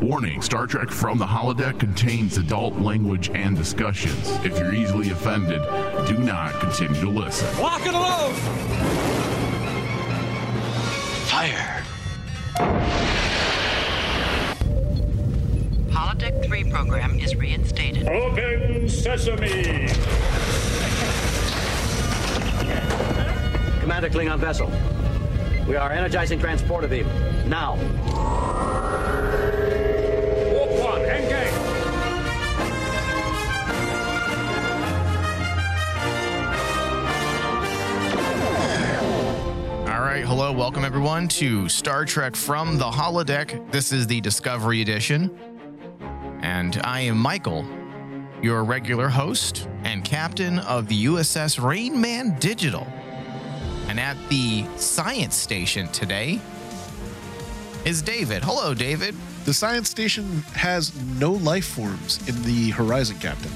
Warning Star Trek from the holodeck contains adult language and discussions. If you're easily offended, do not continue to listen. Lock and load! Fire! Holodeck 3 program is reinstated. Open sesame! Commander Klingon vessel. We are energizing transporter beam. Now. Hello, welcome everyone to Star Trek from the Holodeck. This is the Discovery Edition. And I am Michael, your regular host and captain of the USS Rainman Digital. And at the science station today is David. Hello, David. The science station has no life forms in the horizon, Captain.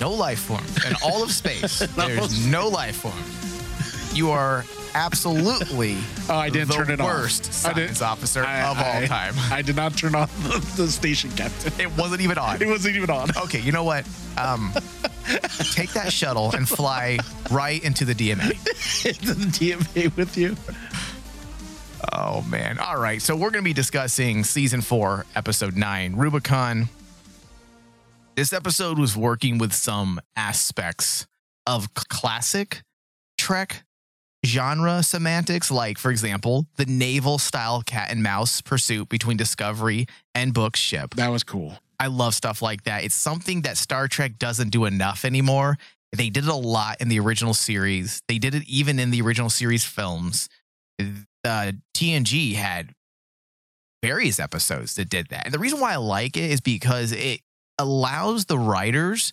No life forms in all of space. There's no life forms. You are absolutely Oh, I didn't turn it off. worst I didn't- science officer I- of all time. I did not turn on the, the station, Captain. It wasn't even on. It wasn't even on. Okay, you know what? Um, take that shuttle and fly right into the DMA. Into the DMA with you. Oh man! All right, so we're going to be discussing season four, episode nine, Rubicon. This episode was working with some aspects of classic Trek genre semantics, like, for example, the naval style cat and mouse pursuit between Discovery and Book's ship. That was cool. I love stuff like that. It's something that Star Trek doesn't do enough anymore. They did it a lot in the original series. They did it even in the original series films. Uh, TNG had various episodes that did that. And the reason why I like it is because it allows the writers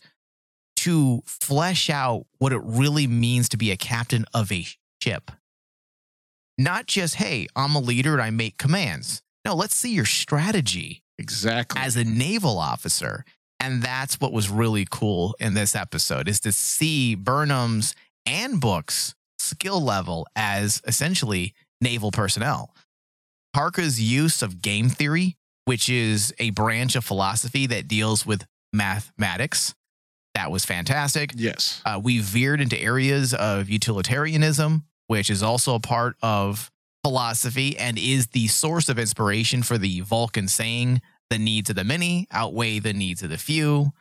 to flesh out what it really means to be a captain of a ship. Not just, hey, I'm a leader and I make commands. No, let's see your strategy Exactly. as a naval officer. And that's what was really cool in this episode is to see Burnham's and Book's skill level as essentially naval personnel. Tarka's use of game theory, which is a branch of philosophy that deals with mathematics, that was fantastic. yes. Uh, we veered into areas of utilitarianism, which is also a part of philosophy and is the source of inspiration for the Vulcan saying, the needs of the many outweigh the needs of the few.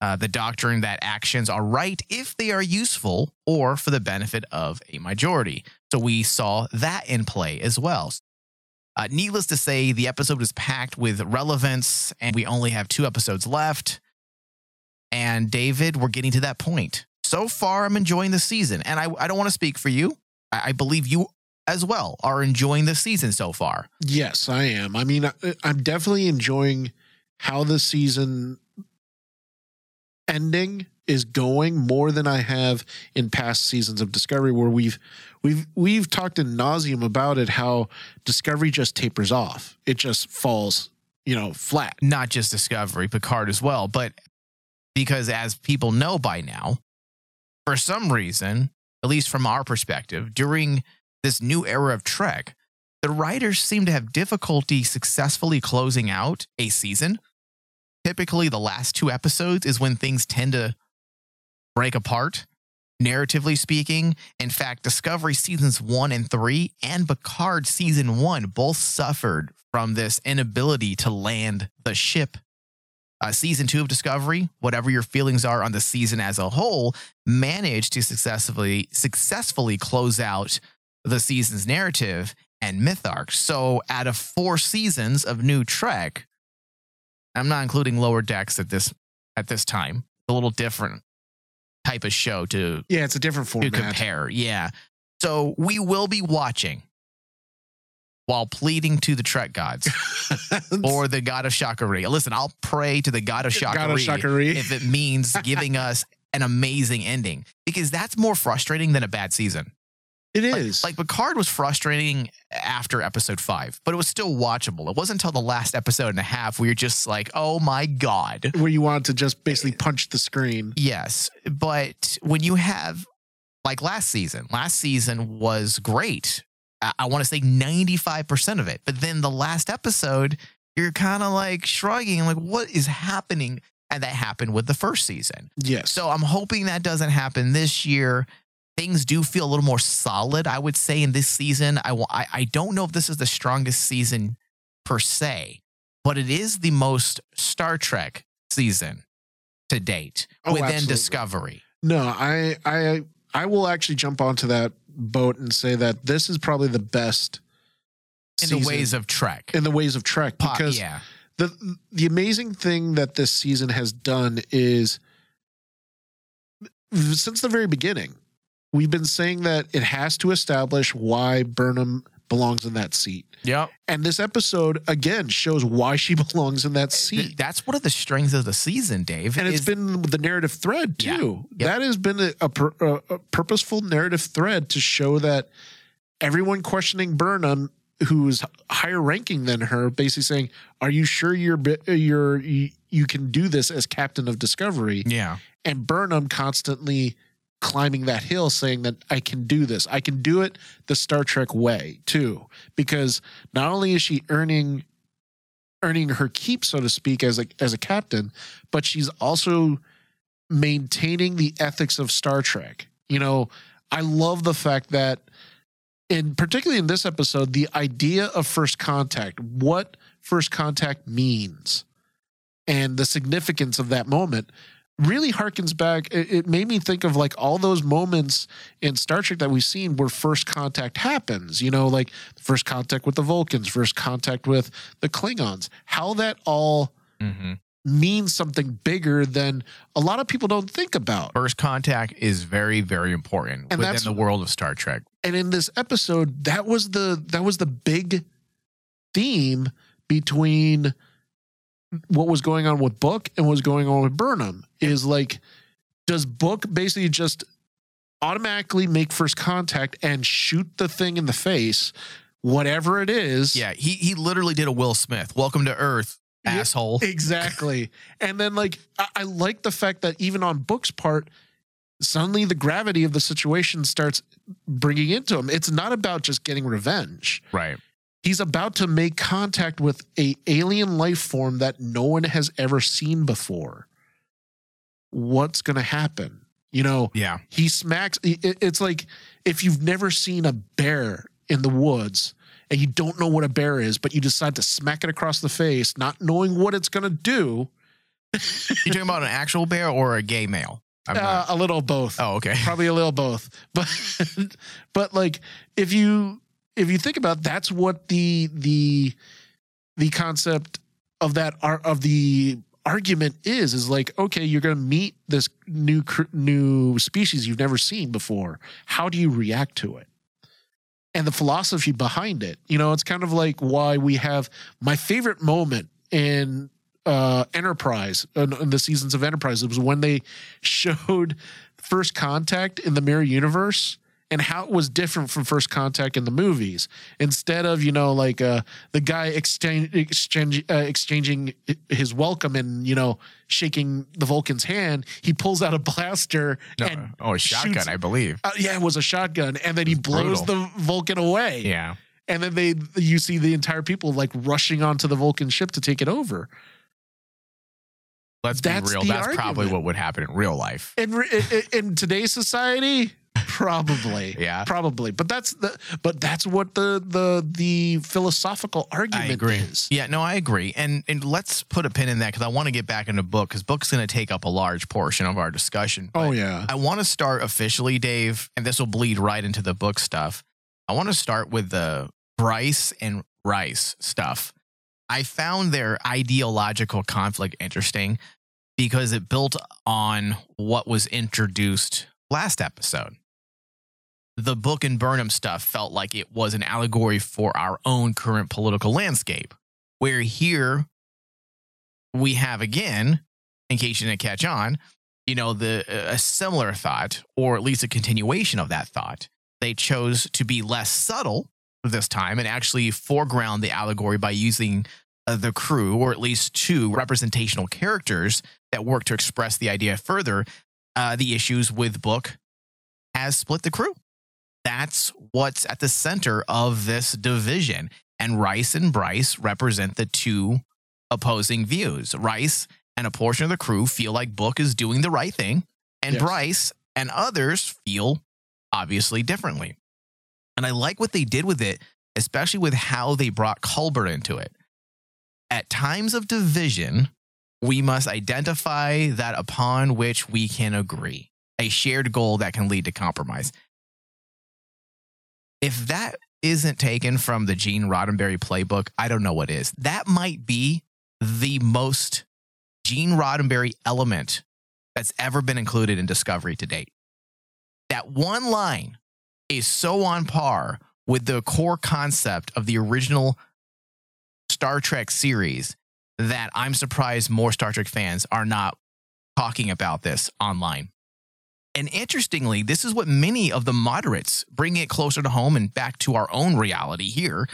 Uh, the doctrine that actions are right if they are useful or for the benefit of a majority. So we saw that in play as well. Uh, needless to say, the episode was packed with relevance, and we only have two episodes left. And David, we're getting to that point. So far, I'm enjoying the season, and I, I don't want to speak for you. I, I believe you as well are enjoying the season so far. Yes, I am. I mean, I, I'm definitely enjoying how the season ending is going more than I have in past seasons of Discovery, where we've we've we've talked in nauseum about it. How Discovery just tapers off; it just falls, you know, flat. Not just Discovery, Picard as well, but because as people know by now, for some reason, at least from our perspective, during this new era of Trek, the writers seem to have difficulty successfully closing out a season. Typically, the last two episodes is when things tend to break apart, narratively speaking. In fact, Discovery seasons one and three and Picard season one both suffered from this inability to land the ship. Uh, season two of Discovery, whatever your feelings are on the season as a whole, managed to successfully successfully close out the season's narrative and myth arc. So, out of four seasons of New Trek, I'm not including Lower Decks at this at this time. A little different type of show to Yeah, it's a different format to compare. Yeah. So we will be watching while pleading to the Trek gods or the god of Sha Ka Ree. Listen, I'll pray to the god of Sha Ka Ree, God of Sha Ka Ree. if it means giving us an amazing ending because that's more frustrating than a bad season. It is. Like- Like, Picard was frustrating after episode five, but it was still watchable. It wasn't until the last episode and a half where you're just like, oh my God. where you want to just basically punch the screen. Yes. But when you have, like last season, last season was great. I, want to say 95% of it. But then the last episode, you're kind of like shrugging, like, what is happening? And that happened with the first season. Yes. So I'm hoping that doesn't happen this year. Things do feel a little more solid, I would say, in this season. I, I, I don't know if this is the strongest season per se, but it is the most Star Trek season to date Oh, within absolutely. Discovery. No, I I I will actually jump onto that boat and say that this is probably the best In the ways of Trek. in the ways of Trek Po- because yeah. the the amazing thing that this season has done is since the very beginning we've been saying that it has to establish why Burnham belongs in that seat. Yeah. And this episode again shows why she belongs in that seat. That's one of the strengths of the season, Dave. and it's been the narrative thread Yeah. too. Yep. That has been a, a, a, a purposeful narrative thread to show that everyone questioning Burnham, who's higher ranking than her, basically saying, "Are you sure you're you're you, you can do this as captain of Discovery?" yeah. And Burnham constantly climbing that hill, saying that I can do this. I can do it the Star Trek way too, because not only is she earning earning her keep, so to speak, as a as a captain, but she's also maintaining the ethics of Star Trek. You know, I love the fact that in particularly in this episode, the idea of first contact, what first contact means, and the significance of that moment really harkens back. It, it made me think of like all those moments in Star Trek that we've seen where first contact happens, you know, like first contact with the Vulcans, first contact with the Klingons, how that all hmm means something bigger than a lot of people don't think about. First contact is very, very important And within the world of Star Trek. and in this episode that was the that was the big theme between what was going on with book and what was going on with burnham is like does book basically just automatically make first contact and shoot the thing in the face whatever it is Yeah, he he literally did a Will Smith. Welcome to Earth, asshole. exactly and then like I, I like the fact that even on book's part suddenly the gravity of the situation starts bringing into him it's not about just getting revenge Right. He's about to make contact with a alien life form that no one has ever seen before what's going to happen you know Yeah. he smacks it's like if you've never seen a bear in the woods and you don't know what a bear is but you decide to smack it across the face not knowing what it's going to do You talking about an actual bear or a gay male? Uh, a little both oh, okay. probably a little both but but like if you if you think about it, that's what the the the concept of that of the argument is is like okay you're going to meet this new new species you've never seen before. How do you react to it? And the philosophy behind it you know it's kind of like why we have my favorite moment in uh enterprise in, in the seasons of enterprise it was when they showed first contact in the mirror universe and how it was different from first contact in the movies instead of you know like uh the guy exchange, exchange uh, exchanging his welcome and you know shaking the vulcan's hand he pulls out a blaster No, and oh, a shotgun, shoots- I believe. uh, yeah it was a shotgun and then he blows brutal. the vulcan away Yeah. and then they you see the entire people like rushing onto the vulcan ship to take it over Let's That's be real. That's probably what would happen in real life. in in, in today's society probably Yeah. probably but that's the but that's what the the the philosophical argument I agree. is Yeah, no, I agree. And and let's put a pin in that because I want to get back into book because book's going to take up a large portion of our discussion. oh yeah I want to start officially, Dave, and this will bleed right into the book stuff. I want to start with the Bryce and Rice stuff. I found their ideological conflict interesting because it built on what was introduced last episode. The book and Burnham stuff felt like it was an allegory for our own current political landscape, where here we have again, in case you didn't catch on, you know, the a similar thought, or at least a continuation of that thought. They chose to be less subtle this time and actually foreground the allegory by using uh, the crew, or at least two representational characters that work to express the idea further. Uh, the issues with book has split the crew. That's what's at the center of this division. And Rice and Bryce represent the two opposing views. Rice and a portion of the crew feel like Book is doing the right thing, and Yes. Bryce and others feel obviously differently. And I like what they did with it, especially with how they brought Culber into it. At times of division, we must identify that upon which we can agree, a shared goal that can lead to compromise. If that isn't taken from the Gene Roddenberry playbook, I don't know what is. That might be the most Gene Roddenberry element that's ever been included in Discovery to date. That one line is so on par with the core concept of the original Star Trek series that I'm surprised more Star Trek fans are not talking about this online. And interestingly, this is what many of the moderates, bringing it closer to home and back to our own reality here,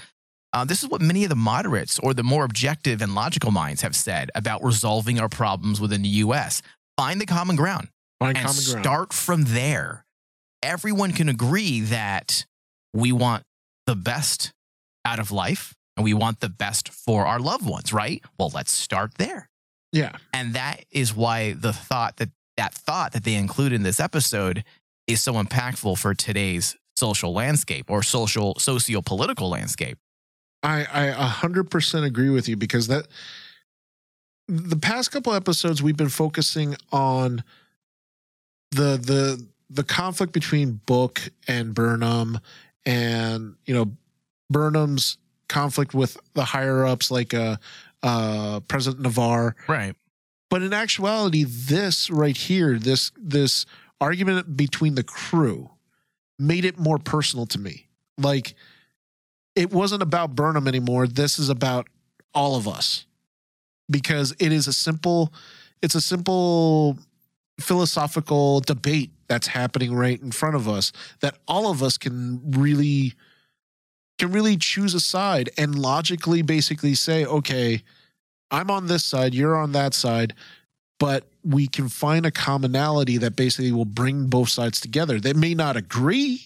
uh, this is what many of the moderates or the more objective and logical minds have said about resolving our problems within the US. Find the common ground Find and common ground. start from there. Everyone can agree that we want the best out of life and we want the best for our loved ones, right? Well, let's start there. yeah. And that is why the thought that that thought that they include in this episode is so impactful for today's social landscape or social socio-political landscape. I I a hundred percent agree with you because that the past couple episodes we've been focusing on the the the conflict between Book and Burnham, and you know Burnham's conflict with the higher ups like uh uh President Navarre. Right. But in actuality, this right here, this this argument between the crew made it more personal to me. Like it wasn't about Burnham anymore. This is about all of us. Because it is a simple it's a simple philosophical debate that's happening right in front of us that all of us can really can really choose a side and logically basically say, okay, I'm on this side, you're on that side, but we can find a commonality that basically will bring both sides together. They may not agree.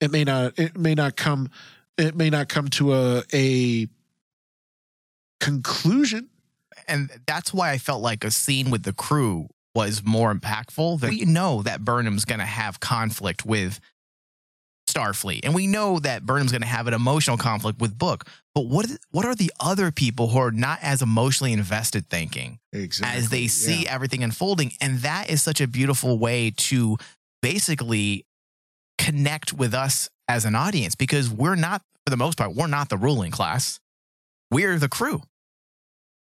It may not it may not come it may not come to a a conclusion. and that's why I felt like a scene with the crew was more impactful. That we know that Burnham's going to have conflict with Starfleet, and we know that Burnham's going to have an emotional conflict with Book. But what what are the other people who are not as emotionally invested thinking Exactly. as they see everything unfolding? And that is such a beautiful way to basically connect with us as an audience because we're not, for the most part, we're not the ruling class. We're the crew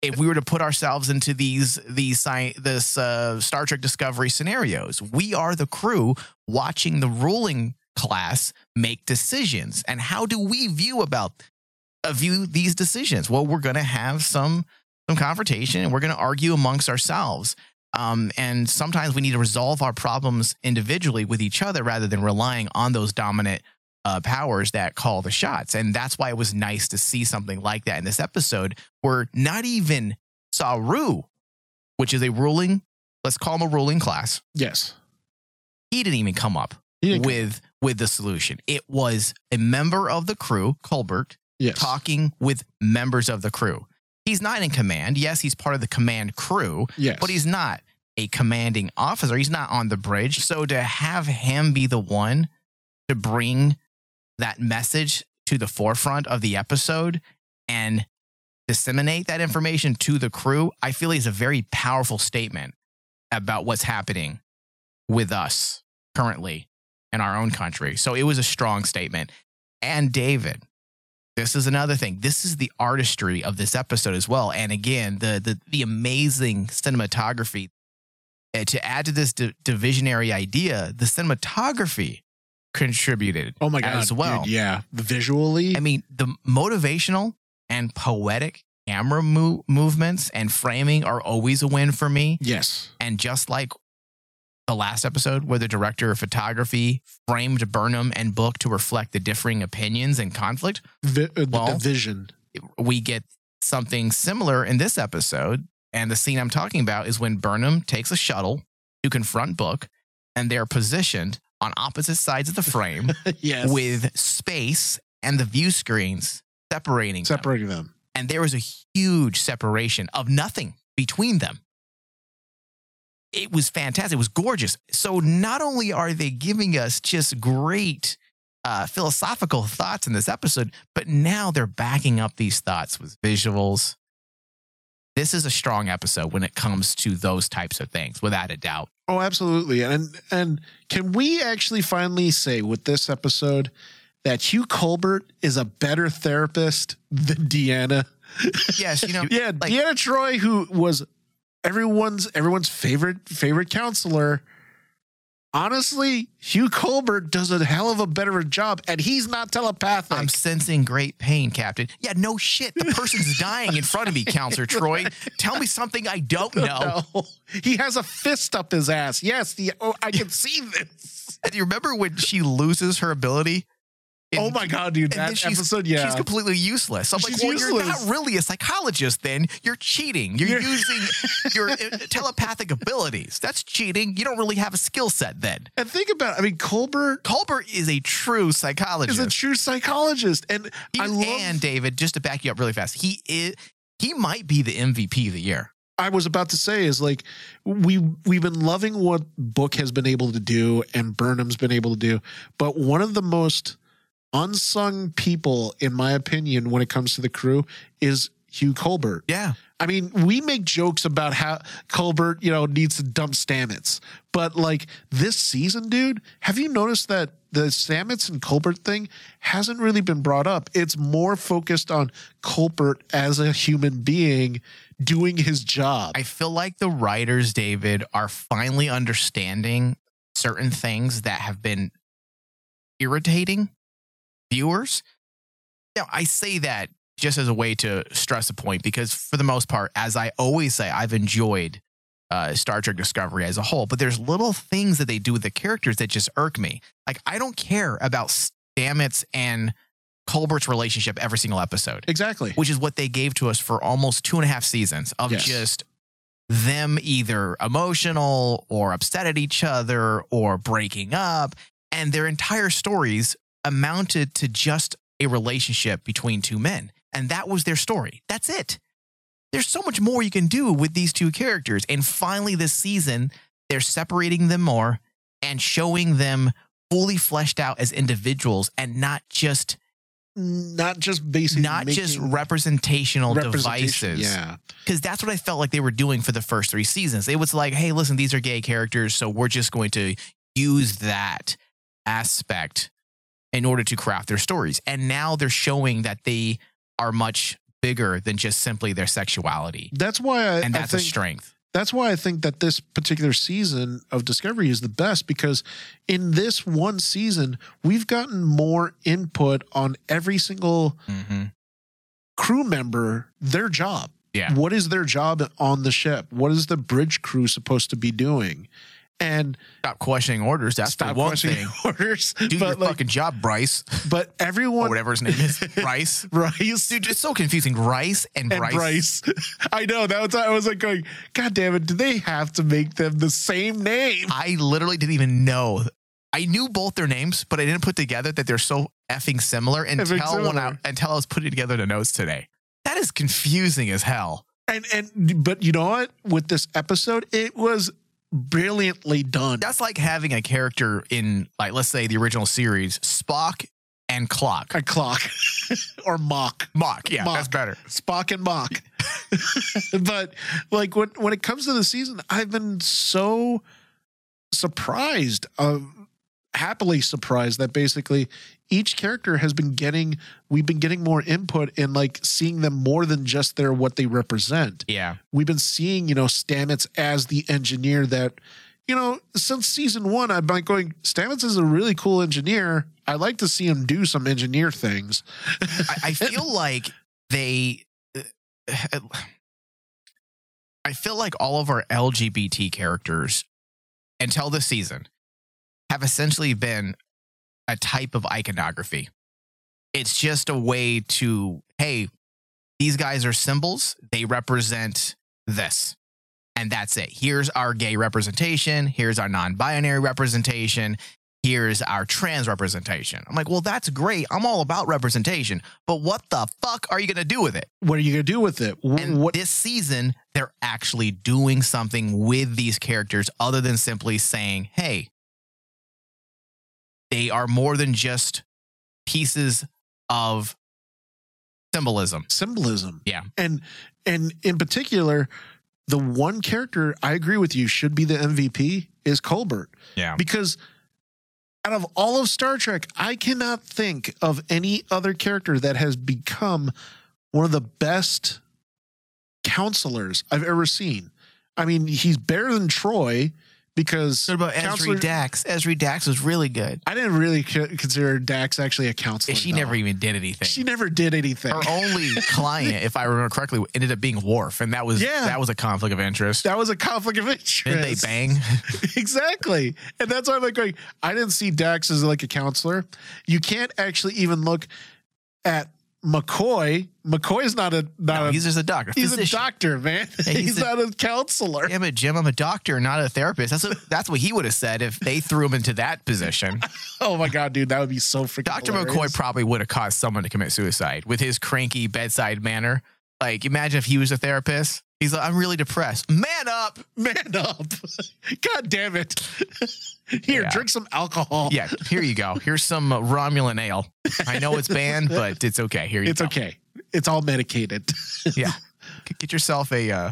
if we were to put ourselves into these these this uh, Star Trek Discovery scenarios, we are the crew watching the ruling class make decisions. And how do we view about uh, view these decisions? Well, we're going to have some some confrontation, and we're going to argue amongst ourselves. Um, and sometimes we need to resolve our problems individually with each other rather than relying on those dominant uh, powers that call the shots. And that's why it was nice to see something like that in this episode where not even Saru, which is a ruling, let's call him a ruling class, Yes. he didn't even come up with with the solution. It was a member of the crew, Culber, yes. talking with members of the crew. He's not in command. Yes, he's part of the command crew, Yes. but he's not a commanding officer. He's not on the bridge. So to have him be the one to bring that message to the forefront of the episode and disseminate that information to the crew, I feel is a very powerful statement about what's happening with us currently in our own country. So it was a strong statement. And David, this is another thing. This is the artistry of this episode as well. And again, the the, the amazing cinematography. Uh, to add to this di- divisionary idea, the cinematography contributed Oh my god. as well. dude, yeah. Visually. I mean, the motivational and poetic camera mo- movements and framing are always a win for me. yes. And just like the last episode, where the director of photography framed Burnham and Book to reflect the differing opinions and conflict, Vi- uh, Well- division. we get something similar in this episode. And the scene I'm talking about is when Burnham takes a shuttle to confront Book, and they're positioned on opposite sides of the frame yes. with space and the view screens separating them. separating them. And there was a huge separation of nothing between them. It was fantastic. It was gorgeous. So not only are they giving us just great uh, philosophical thoughts in this episode, but now they're backing up these thoughts with visuals. This is a strong episode when it comes to those types of things, without a doubt. Oh, absolutely. And and can we actually finally say with this episode that Hugh Culber is a better therapist than Deanna? Yes, you know, Yeah, like, Deanna Troi, who was everyone's everyone's favorite favorite counselor. Honestly, Hugh Culber does a hell of a better job, and he's not telepathic. I'm sensing great pain, Captain. Yeah, no shit. The person's dying in front of me, Counselor Troi. Tell me something I don't know. No. He has a fist up his ass. Yes, the, oh, I can see this. And you remember when she loses her ability? In- Oh my god, dude! That she's, episode, yeah. she's completely useless. I'm She's like, well, you're not really a psychologist. Then you're cheating. You're, You're- using your uh, telepathic abilities. That's cheating. You don't really have a skill set. Then and think about, it. I mean, Culber Culber is a true psychologist. is a true psychologist, and He- I love. and David, just to back you up really fast, he is he might be the MVP of the year. I was about to say is like we we've been loving what Book has been able to do and Burnham's been able to do, but one of the most unsung people, in my opinion, when it comes to the crew, is Hugh Culber. Yeah. I mean, we make jokes about how Culber, you know, needs to dump Stamets, but like this season, dude, have you noticed that the Stamets and Culber thing hasn't really been brought up? It's more focused on Culber as a human being doing his job. I feel like the writers, David, are finally understanding certain things that have been irritating viewers. Now, I say that just as a way to stress a point because, for the most part, as I always say, I've enjoyed uh, Star Trek Discovery as a whole, but there's little things that they do with the characters that just irk me. Like, I don't care about Stamets and Culber's relationship every single episode exactly. which is what they gave to us for almost two and a half seasons of Yes. just them either emotional or upset at each other or breaking up. And their entire stories amounted to just a relationship between two men. And that was their story. That's it. There's so much more you can do with these two characters. And finally, this season, they're separating them more and showing them fully fleshed out as individuals and not just Not just basically not just representational devices. Yeah. Because that's what I felt like they were doing for the first three seasons. It was like, hey, listen, these are gay characters, so we're just going to use that aspect in order to craft their stories. And now they're showing that they are much bigger than just simply their sexuality. That's why I, And I that's a strength. that's why I think that this particular season of Discovery is the best because in this one season, we've gotten more input on every single hmm crew member, their job. Yeah. What is their job on the ship? What is the bridge crew supposed to be doing? And Stop questioning orders. That's the stop one questioning thing. orders. Do your like, fucking job, Bryce, but or everyone, whatever his name is. Bryce. Bryce, Dude, it's so confusing. Rice and and Bryce. Bryce. I know that was I was like going, God damn it! Do they have to make them the same name? I literally didn't even know. I knew both their names, but I didn't put together that they're so effing similar until Effing when I similar. until I was putting together the notes today. That is confusing as hell. And and but you know what? With this episode, it was brilliantly done. That's like having a character in, like, let's say the original series, Spock and Clock. A clock or mock. Mock, yeah, Mock. that's better. Spock and mock. but like when when it comes to the season, I've been so surprised, uh, happily surprised that basically each character has been getting we've been getting more input in like seeing them more than just their what they represent. Yeah, we've been seeing, you know, Stamets as the engineer that, you know, since season one, I've been going, Stamets is a really cool engineer. I like to see him do some engineer things. I, I feel like they. I feel like all of our LGBT characters until this season have essentially been a type of iconography. It's just a way to, hey, these guys are symbols. They represent this. And that's it. Here's our gay representation. Here's our non binary representation. here's our trans representation. I'm like, well, that's great. I'm all about representation, but what the fuck are you going to do with it? What are you gonna do with it? Wh- And what this season, they're actually doing something with these characters other than simply saying, hey, they are more than just pieces of symbolism. symbolism? Yeah. and and in particular, the one character I agree with you should be the MVP is Culber. Yeah. because out of all of Star Trek, I cannot think of any other character that has become one of the best counselors I've ever seen. I mean, he's better than Troi because What about Ezri Dax? Ezri Dax was really good. I didn't really consider Dax actually a counselor. She though. never even did anything. She never did anything. Her only client, if I remember correctly, ended up being Worf, and that was Yeah. that was a conflict of interest. that was a conflict of interest. Didn't they bang? exactly. And that's why I'm like going, I didn't see Dax as like a counselor. You can't actually even look at McCoy. McCoy is not a not No, a he's just a doctor. he's physician. a doctor, man. Yeah, he's he's a- not a counselor. Damn it, Jim! I'm a doctor, not a therapist. That's what, that's what he would have said if they threw him into that position. Oh my god, dude, that would be so freaking Doctor McCoy probably would have caused someone to commit suicide with his cranky bedside manner. Like, imagine if he was a therapist. He's like, I'm really depressed. Man up. man up. god damn it. Here, Yeah. drink some alcohol. Yeah, here you go. Here's some uh, Romulan ale. I know it's banned, but it's okay. Here you It's go. okay. It's all medicated. Yeah, get yourself a uh,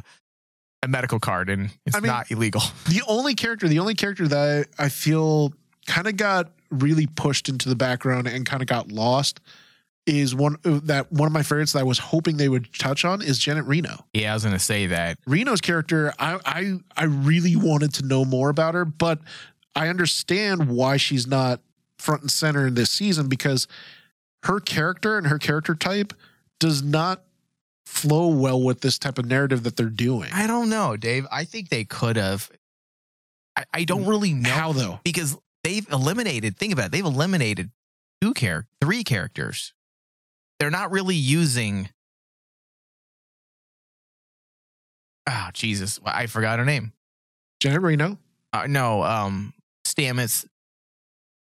a medical card, and it's I mean- not illegal. the only character, the only character that I, I feel kind of got really pushed into the background and kind of got lost is one that one of my favorites that I was hoping they would touch on is Jett Reno. Yeah, I was gonna say that. Reno's character, I I I really wanted to know more about her, but I understand why she's not front and center in this season because her character and her character type does not flow well with this type of narrative that they're doing. I don't know, Dave. I think they could have. I, I don't really know How though? because they've eliminated. Think about it. They've eliminated two char- three characters. They're not really using. Oh Jesus! I forgot her name. Jett Reno? Uh, no, um, Stamets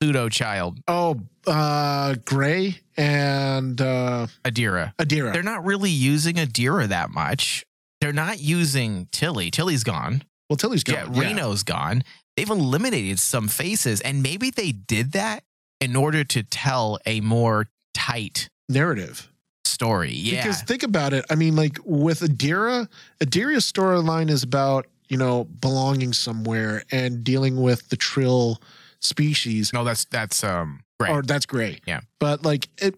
pseudo child Oh, uh Gray and uh Adira. Adira. They're not really using Adira that much. They're not using Tilly. Tilly's gone. well, Tilly's Yeah, gone. Reno's gone. They've eliminated some faces, and maybe they did that in order to tell a more tight narrative. story. Yeah, Because think about it. I mean, like with Adira, Adira's storyline is about, you know, belonging somewhere and dealing with the Trill species. no, that's that's um right. Or that's great. Yeah. But like it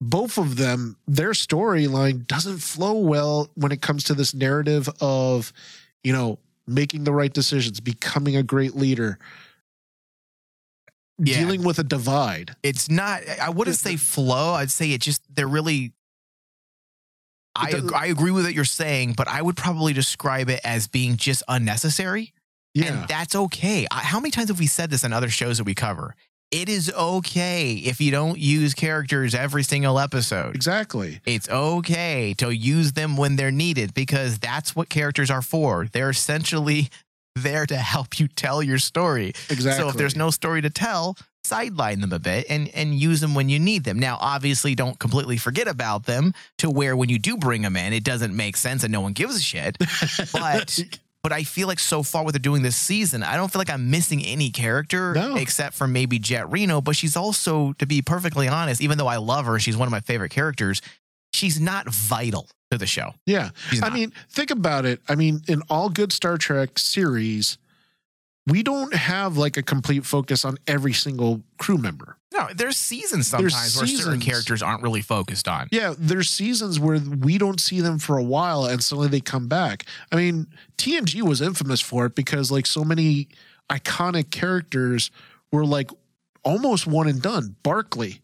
both of them, their storyline doesn't flow well when it comes to this narrative of, you know, making the right decisions, becoming a great leader, Yeah. dealing with a divide. it's not. I wouldn't say flow. I'd say it just they're really. I ag- I agree with what you're saying, but I would probably describe it as being just unnecessary. Yeah. And that's okay. I, how many times have we said this on other shows that we cover? It is okay if you don't use characters every single episode. exactly. It's okay to use them when they're needed because that's what characters are for. They're essentially there to help you tell your story. Exactly. So if there's no story to tell, sideline them a bit and and use them when you need them. Now, obviously, don't completely forget about them to where when you do bring them in, it doesn't make sense and no one gives a shit. But but I feel like so far what they're doing this season, I don't feel like I'm missing any character No. except for maybe Jett Reno. But she's also, to be perfectly honest, even though I love her, she's one of my favorite characters. She's not vital to the show. Yeah. I mean, think about it. I mean, in all good Star Trek series, we don't have like a complete focus on every single crew member. no, there's seasons There's sometimes where certain characters aren't really focused on. Yeah, there's seasons where we don't see them for a while and suddenly they come back. I mean, TNG was infamous for it because like so many iconic characters were like almost one and done. Barkley.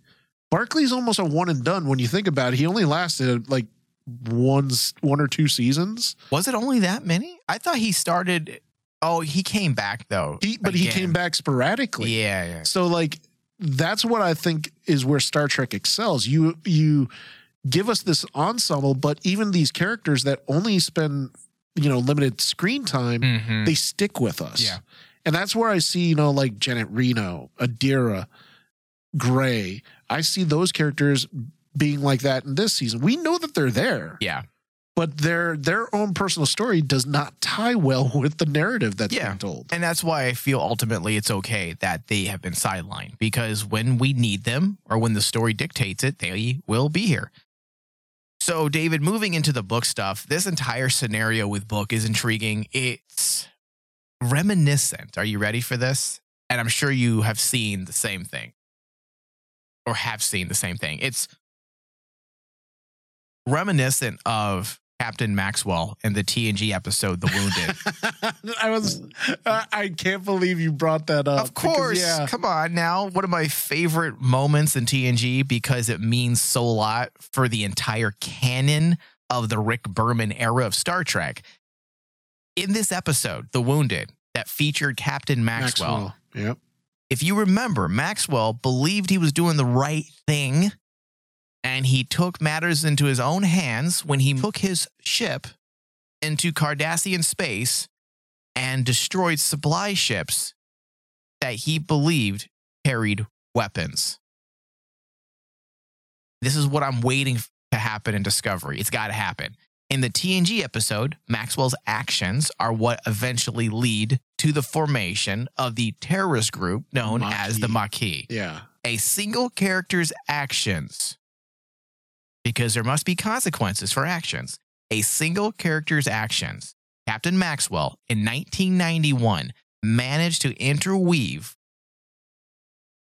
Barkley's almost a one and done when you think about it. He only lasted like one one or two seasons. Was it only that many? I thought he started. Oh, he came back though. He, but he came back sporadically. Yeah, yeah. So like that's what I think is where Star Trek excels. You you give us this ensemble, but even these characters that only spend you know limited screen time, Mhm. they stick with us. Yeah. And that's where I see, you know, like Jett Reno, Adira, Gray. I see those characters being like that in this season. We know that they're there, Yeah. But their their own personal story does not tie well with the narrative that's Yeah. being told. And that's why I feel ultimately it's okay that they have been sidelined because when we need them or when the story dictates it, they will be here. So, David, moving into the book stuff, this entire scenario with book is intriguing. It's reminiscent. Are you ready for this? And I'm sure you have seen the same thing or have seen the same thing. It's reminiscent of Captain Maxwell in the TNG episode, The Wounded. I was, I I can't believe you brought that up. Of course. because, yeah, Come on now. One of my favorite moments in TNG because it means so a lot for the entire canon of the Rick Berman era of Star Trek. In this episode, The Wounded, that featured Captain Maxwell, Yep. if you remember, Maxwell believed he was doing the right thing and he took matters into his own hands when he took his ship into Cardassian space and destroyed supply ships that he believed carried weapons. This is what I'm waiting to happen in Discovery. It's got to happen. In the TNG episode, Maxwell's actions are what eventually lead to the formation of the terrorist group known as the Maquis. Yeah. A single character's actions, because there must be consequences for actions. A single character's actions, Captain Maxwell in 1991 managed to interweave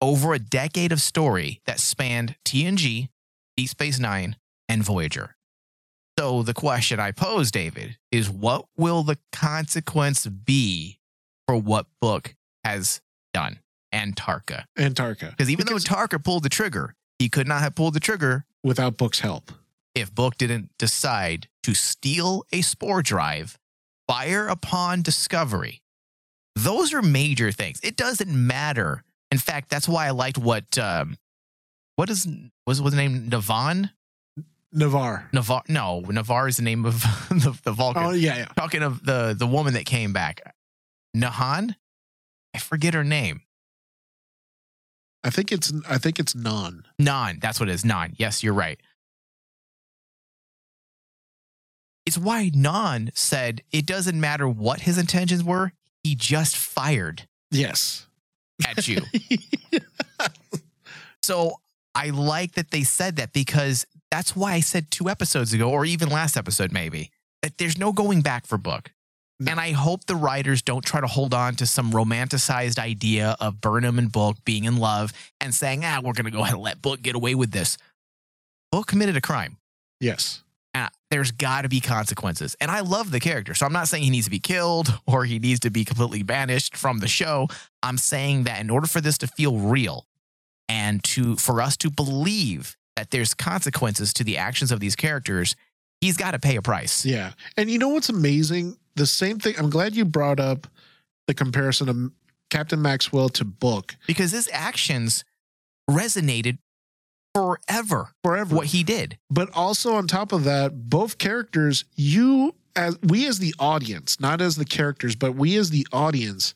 over a decade of story that spanned TNG, Deep Space Nine, and Voyager. So the question I pose, David, is what will the consequence be for what Book has done and Tarka? And Tarka. Because even though Tarka pulled the trigger, he could not have pulled the trigger without Book's help. if Book didn't decide to steal a spore drive, fire upon discovery. Those are major things. It doesn't matter. In fact, that's why I liked what um, what is was was the name Navan Navarre. Navar? No, Navar is the name of the, the Vulcan. Oh yeah, yeah. Talking of the the woman that came back, Nahan. I forget her name. I think it's I think it's non. Non. that's what it is. Nan. Yes, you're right. It's why Non said it doesn't matter what his intentions were, he just fired Yes. at you. so I like that they said that because that's why I said two episodes ago, or even last episode, maybe, that there's no going back for Book. And I hope the writers don't try to hold on to some romanticized idea of Burnham and Book being in love and saying, ah, we're going to go ahead and let Book get away with this. Book committed a crime. Yes. And there's got to be consequences. And I love the character. So I'm not saying he needs to be killed or he needs to be completely banished from the show. I'm saying that in order for this to feel real and to for us to believe that there's consequences to the actions of these characters, he's got to pay a price. Yeah. And you know what's amazing? The same thing. I'm glad you brought up the comparison of Captain Maxwell to Book Because his actions resonated forever forever. what he did. but also on top of that, both characters, you as we as the audience, not as the characters, but we as the audience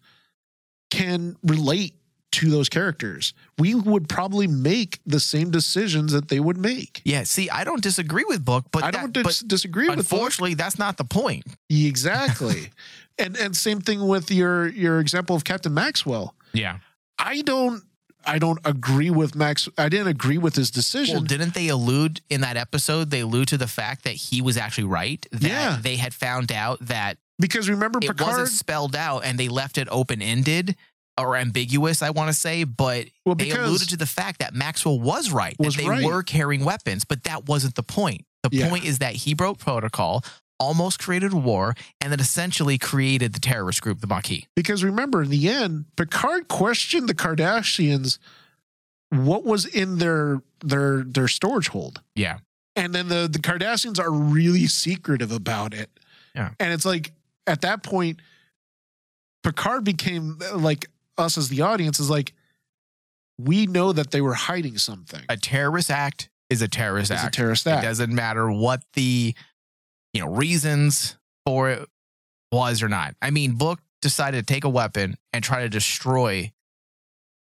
can relate to those characters. We would probably make the same decisions that they would make. Yeah, see, I don't disagree with Book, but I that- don't but dis- disagree with Book. unfortunately, that's not the point. Exactly. and and same thing with your your example of Captain Maxwell. Yeah. I don't I don't agree with Max I didn't agree with his Well, decision. didn't they allude in that episode? They allude to the fact that he was actually right. That Yeah. they had found out that because remember it wasn't spelled out, and they left it open ended or ambiguous. I want to say, but well they alluded to the fact that Maxwell was right. Was that they right. were carrying weapons, but that wasn't the point. The Yeah. point is that he broke protocol, almost created war, and then essentially created the terrorist group, the Maquis. because remember in the end Picard questioned the Cardassians what was in their their their storage hold. Yeah. And then the the Cardassians are really secretive about it. Yeah. And it's like at that point Picard became like us as the audience is like we know that they were hiding something. A terrorist act is a terrorist It's a terrorist act. It doesn't matter what the you know reasons for it was or not. I mean, Book decided to take a weapon and try to destroy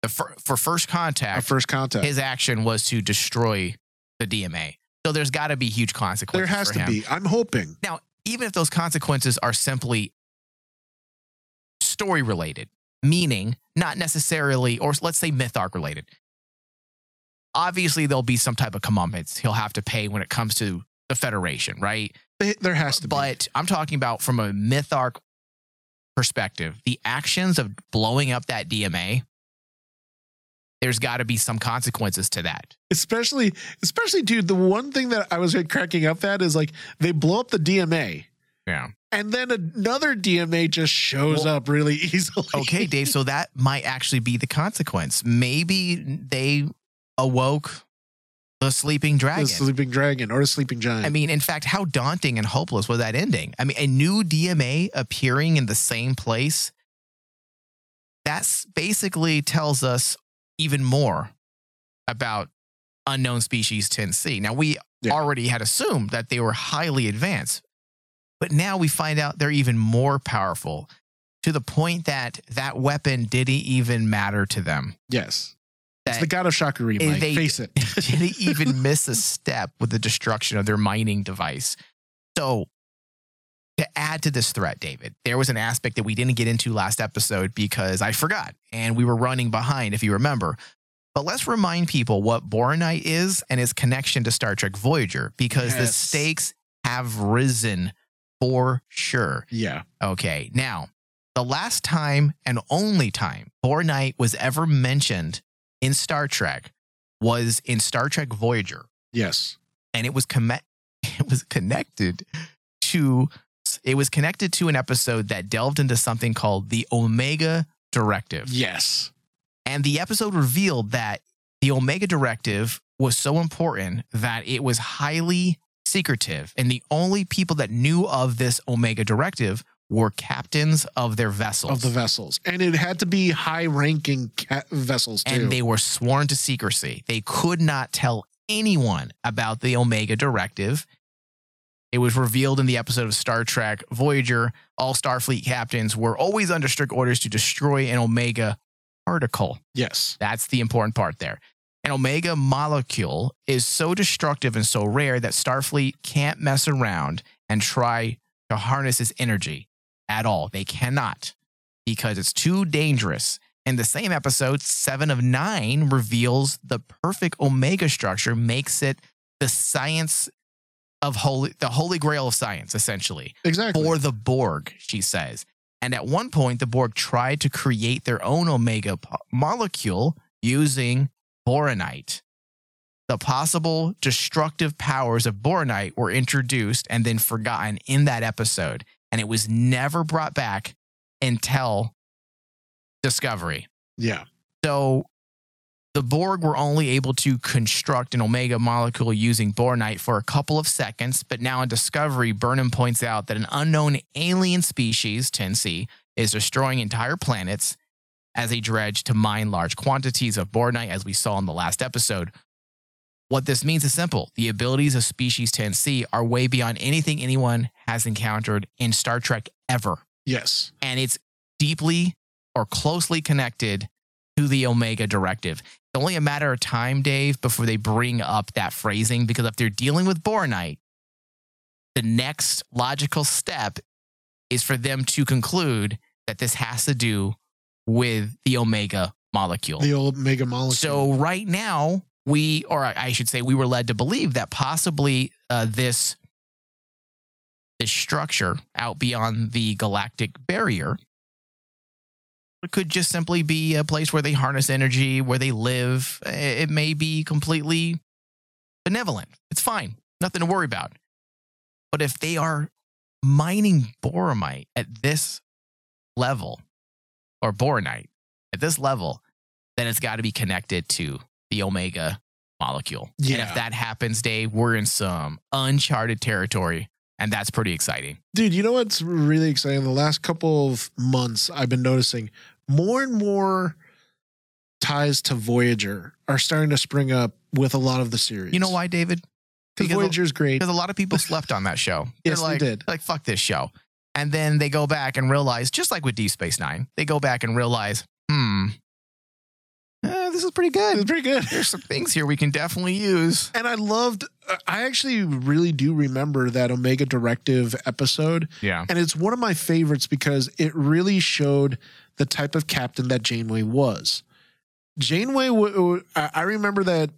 the fir- for first contact. first contact. his action was to destroy the DMA. So there's got to be huge consequences. there has to him. be. I'm hoping. Now, even if those consequences are simply story related, meaning not necessarily, or let's say myth arc related, obviously there'll be some type of comeuppance he'll have to pay when it comes to the Federation, right? There has to be. But I'm talking about from a myth arc perspective, the actions of blowing up that DMA, there's got to be some consequences to that. especially especially dude the one thing that i was cracking up at is like they blow up the dma Yeah. And then another dma just shows Well- up really easily Okay, Dave. So that might actually be the consequence. Maybe they awoke the sleeping the dragon. sleeping dragon or the sleeping giant I mean, in fact, how daunting and hopeless was that ending? I mean, a new DMA appearing in the same place. That's basically tells us even more about unknown species 10C. Now, we Yeah. already had assumed that they were highly advanced, but now we find out they're even more powerful to the point that that weapon didn't even matter to them. yes it's the god of Sha Ka Ree they- face it didn't even miss a step with the destruction of their mining device. So, to add to this threat, David, there was an aspect that we didn't get into last episode because I forgot and we were running behind, if you remember. But let's remind people what Boronite is and its connection to Star Trek Voyager because the stakes have risen for sure. yeah Okay. Now, the last time and only time Boronite was ever mentioned in Star Trek was in Star Trek Voyager, yes and it was com- it was connected to it was connected to an episode that delved into something called the Omega Directive. yes And the episode revealed that the Omega Directive was so important that it was highly secretive. And the only people that knew of this Omega Directive were captains of their vessels. of the vessels and it had to be high ranking ca- vessels too and they were sworn to secrecy. They could not tell anyone about the Omega Directive. It was revealed in the episode of Star Trek Voyager. All Starfleet captains were always under strict orders to destroy an Omega particle. yes That's the important part there. An Omega molecule is so destructive and so rare that Starfleet can't mess around and try to harness its energy at all. They cannot because it's too dangerous. In the same episode, Seven of Nine reveals the perfect Omega structure, makes it the science of holy, the holy grail of science, essentially exactly for the Borg, she says. And at one point, the Borg tried to create their own Omega po- molecule using boronite. The possible destructive powers of boronite were introduced and then forgotten in that episode. And it was never brought back until Discovery. yeah So the Borg were only able to construct an Omega molecule using boronite for a couple of seconds, but now in Discovery, Burnham points out that an unknown alien species, 10C, is destroying entire planets as a dredge to mine large quantities of boronite, as we saw in the last episode. What this means is simple. The abilities of species 10C are way beyond anything anyone has encountered in Star Trek ever yes and it's deeply or closely connected to the Omega Directive. It's only a matter of time, Dave, before they bring up that phrasing because if they're dealing with boronite, the next logical step is for them to conclude that this has to do with the Omega molecule. the omega molecule So right now, we, or I should say, we were led to believe that possibly uh, this this structure out beyond the galactic barrier could just simply be a place where they harness energy, where they live. It may be completely benevolent. It's fine, nothing to worry about. But if they are mining boronite at this level, or boronite at this level, then it's got to be connected to the omega molecule. And Yeah. if that happens, Dave, we're in some uncharted territory, and that's pretty exciting. Dude, you know what's really exciting? The last couple of months, I've been noticing more and more ties to Voyager are starting to spring up with a lot of the series. You know why, David? Because Voyager's great. Because a lot of people slept on that show. Yes, they like, did. Like, fuck this show. And then they go back and realize, just like with Deep Space Nine, they go back and realize, hmm, eh, this is pretty good. It's pretty good. There's some things here we can definitely use. And I loved, uh, I actually really do remember that Omega Directive episode. Yeah. And it's one of my favorites because it really showed the type of captain that Janeway was. Janeway, w- w- I I remember that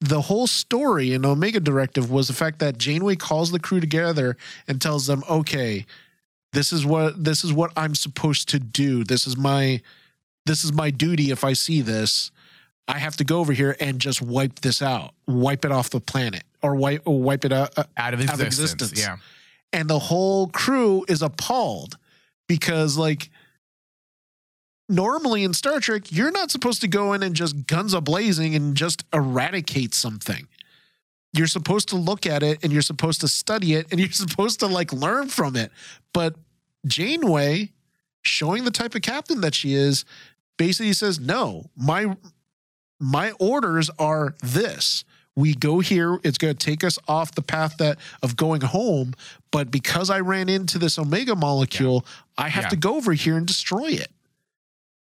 the whole story in Omega Directive was the fact that Janeway calls the crew together and tells them, "Okay, this is what this is what I'm supposed to do. This is my this is my duty. If I see this, I have to go over here and just wipe this out, wipe it off the planet, or wipe or wipe it out, uh, Out of Out of existence. existence. Yeah. and the whole crew is appalled because like normally in Star Trek you're not supposed to go in and just guns a blazing and just eradicate something. You're supposed to look at it and you're supposed to study it and you're supposed to like learn from it. But Janeway showing the type of captain that she is basically says no, my my orders are this we go here it's going to take us off the path that of going home but because i ran into this omega molecule i have Yeah. to go over here and destroy it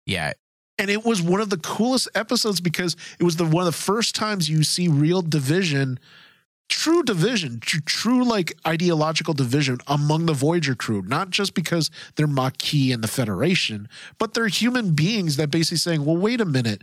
Yeah. and it was one of the coolest episodes because it was the one of the first times you see real division true division tr- true like ideological division among the voyager crew not just because they're maquis and the federation but they're human beings that basically saying well wait a minute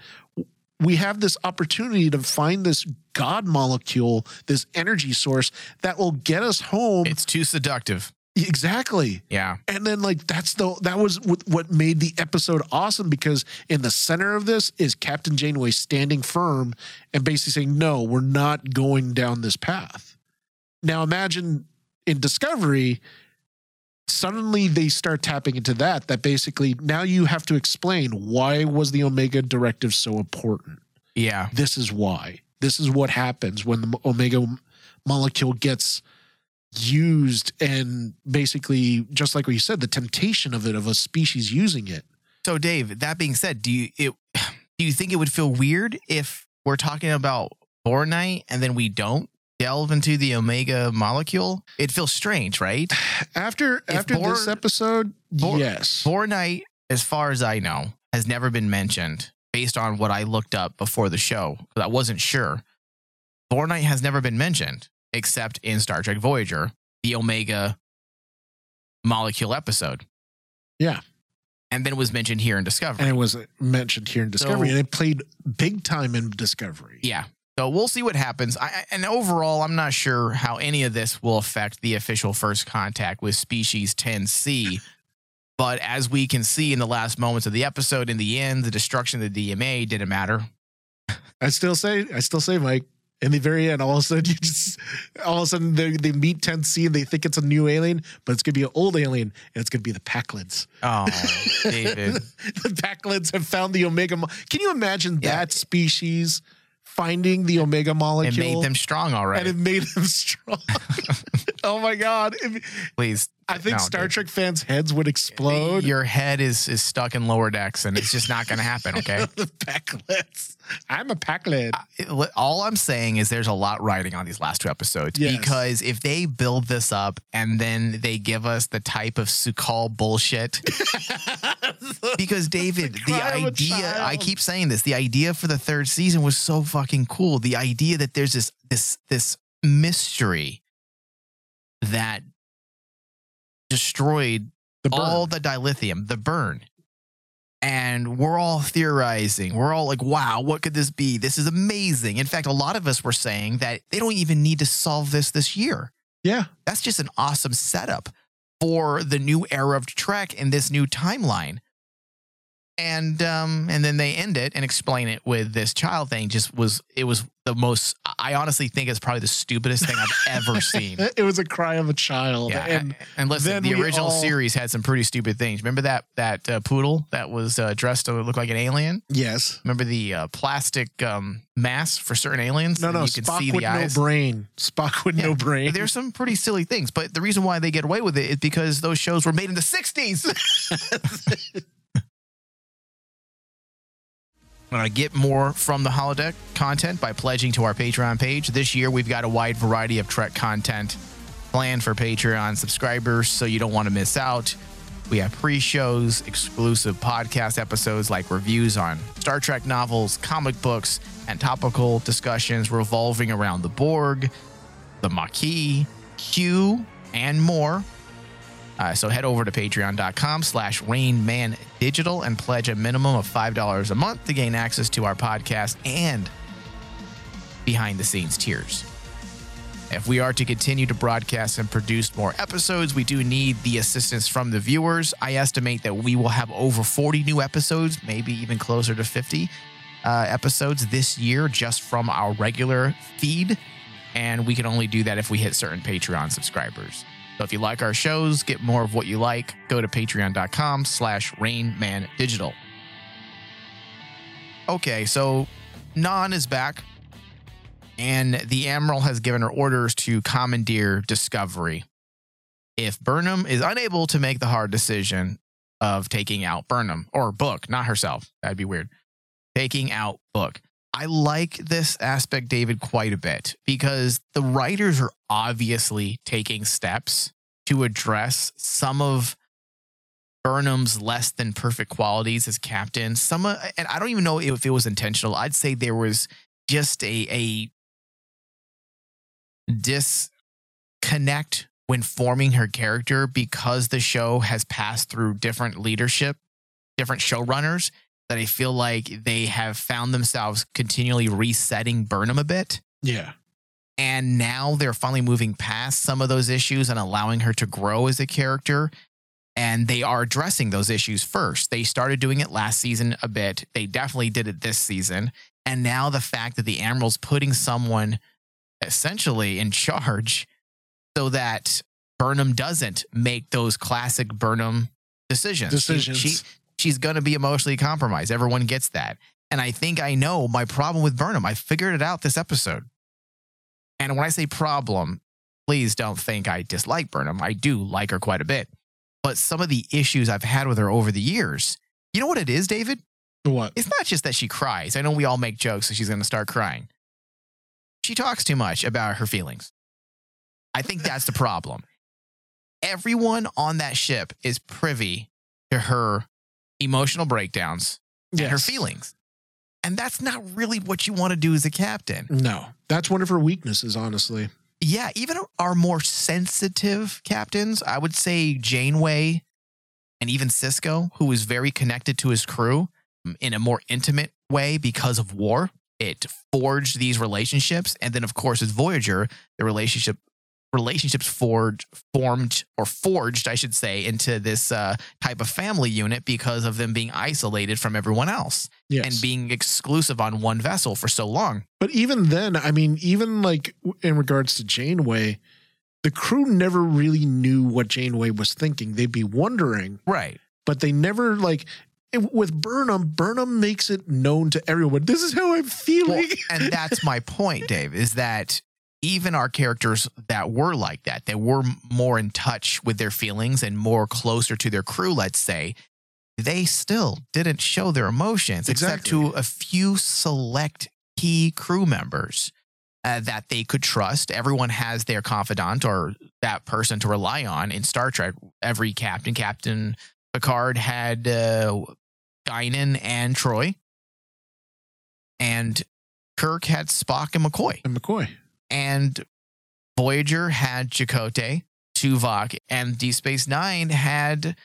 we have this opportunity to find this god molecule this energy source that will get us home It's too seductive. Exactly Yeah. and then like that's the that was what, made the episode awesome because in the center of this is Captain Janeway standing firm and basically saying, "No, we're not going down this path." Now imagine in Discovery, suddenly they start tapping into that. That basically now you have to explain why was the Omega Directive so important. Yeah. This is why. This is what happens when the Omega molecule gets used and basically just like what you said the temptation of it of a species using it So, Dave, that being said, do you it, do you think it would feel weird if we're talking about Bornite and then we don't delve into the Omega molecule? It feels strange, right? after If after this Bor- episode Bor- yes Bornite, as far as I know, has never been mentioned based on what I looked up before the show because I wasn't sure. Bornite has never been mentioned except in Star Trek Voyager, the Omega molecule episode. Yeah. And then it was mentioned here in Discovery. and it was mentioned here in discovery So- and it played big time in discovery Yeah. So we'll see what happens. I, and overall, I'm not sure how any of this will affect the official first contact with species 10C. But as we can see in the last moments of the episode, in the end, the destruction of the DMA didn't matter. i still say i still say mike in the very end all of a sudden you just all of a sudden they, they meet 10c and they think it's a new alien but it's gonna be an old alien and it's gonna be the Pakleds. Oh, David. the Pakleds have found the Omega. Mo- Can you imagine Yeah. that species finding the Omega It molecule? made them strong already. and it made them strong. oh my god! Please. I think No, Star dude. Trek fans' heads would explode. Your head is, is stuck in lower decks and it's just not going to happen, okay? the Pakleds. I'm a Pakled. it- all I'm saying is there's a lot riding on these last two episodes Yes. because if they build this up and then they give us the type of Su'Kal bullshit, because David, the a idea, I keep saying this, the idea for the third season was so fucking cool. The idea that there's this this this mystery that destroyed The all the dilithium, the burn. And we're all theorizing. We're all like, wow, what could this be? This is amazing. In fact, a lot of us were saying that they don't even need to solve this this year. yeah. That's just an awesome setup for the new era of Trek and this new timeline. And um, and then they end it and explain it with this child thing. Just was it was the most. I honestly think it's probably the stupidest thing I've ever seen. It was a cry of a child. Yeah, And and, listen, the original all- series had some pretty stupid things. Remember that that uh, poodle that was uh, dressed to look like an alien? yes. Remember the uh, plastic um, mask for certain aliens? No, no. you could Spock see with the no eyes. brain. Spock with Yeah. no brain. There's some pretty silly things, but the reason why they get away with it is because those shows were made in the '60s. Want to get more from the holodeck content by pledging to our Patreon page. This year, we've got a wide variety of Trek content planned for Patreon subscribers so you don't want to miss out. We have pre shows, exclusive podcast episodes like reviews on Star Trek novels, comic books, and topical discussions revolving around the Borg, the Maquis, Q, and more. Uh, so head over to patreon.com slash rainmandigital and pledge a minimum of $5 a month to gain access to our podcast and behind the scenes tiers. If we are to continue to broadcast and produce more episodes, we do need the assistance from the viewers. I estimate that we will have over 40 new episodes, maybe even closer to 50 uh, episodes this year just from our regular feed. And we can only do that if we hit certain Patreon subscribers. So if you like our shows, get more of what you like, go to patreon.com slash rainmandigital. Okay, so Nan is back and the Admiral has given her orders to commandeer Discovery. If Burnham is unable to make the hard decision of taking out Burnham or Book, not herself, that'd be weird, taking out Book. I like this aspect, David, quite a bit because the writers are obviously taking steps to address some of Burnham's less than perfect qualities as captain. Some, of, and I don't even know if it was intentional. I'd say there was just a a disconnect when forming her character because the show has passed through different leadership, different showrunners that I feel like they have found themselves continually resetting Burnham a bit. Yeah. And now they're finally moving past some of those issues and allowing her to grow as a character. And they are addressing those issues first. They started doing it last season a bit. They definitely did it this season. And now the fact that the Admiral's putting someone essentially in charge so that Burnham doesn't make those classic Burnham decisions. She- She, she's going to be emotionally compromised. Everyone gets that. And I think I know my problem with Burnham. I figured it out this episode. And when I say problem, please don't think I dislike Burnham. I do like her quite a bit. But some of the issues I've had with her over the years, you know what it is, David? What? It's not just that she cries. I know we all make jokes that she's going to start crying. She talks too much about her feelings. I think that's the problem. Everyone on that ship is privy to her emotional breakdowns and her feelings. And that's not really what you want to do as a captain. No, that's one of her weaknesses, honestly. Yeah, even our more sensitive captains, I would say Janeway and even Sisko, who is very connected to his crew in a more intimate way because of war. It forged these relationships. And then, of course, with Voyager, the relationship relationships forged, formed or forged, I should say, into this uh, type of family unit because of them being isolated from everyone else Yes. and being exclusive on one vessel for so long. But even then, I mean, even like in regards to Janeway, the crew never really knew what Janeway was thinking. They'd be wondering, Right. but they never like it, with Burnham. Burnham makes it known to everyone. This is how I'm feeling. Well, and that's my point, Dave, is that even our characters that were like that, that were more in touch with their feelings and more closer to their crew, let's say, they still didn't show their emotions except to a few select key crew members uh, that they could trust. Everyone has their confidant or that person to rely on in Star Trek. Every captain, Captain Picard had uh, Guinan and Troi. And Kirk had Spock and McCoy. and McCoy. And Voyager had Chakotay, Tuvok, and Deep Space Nine had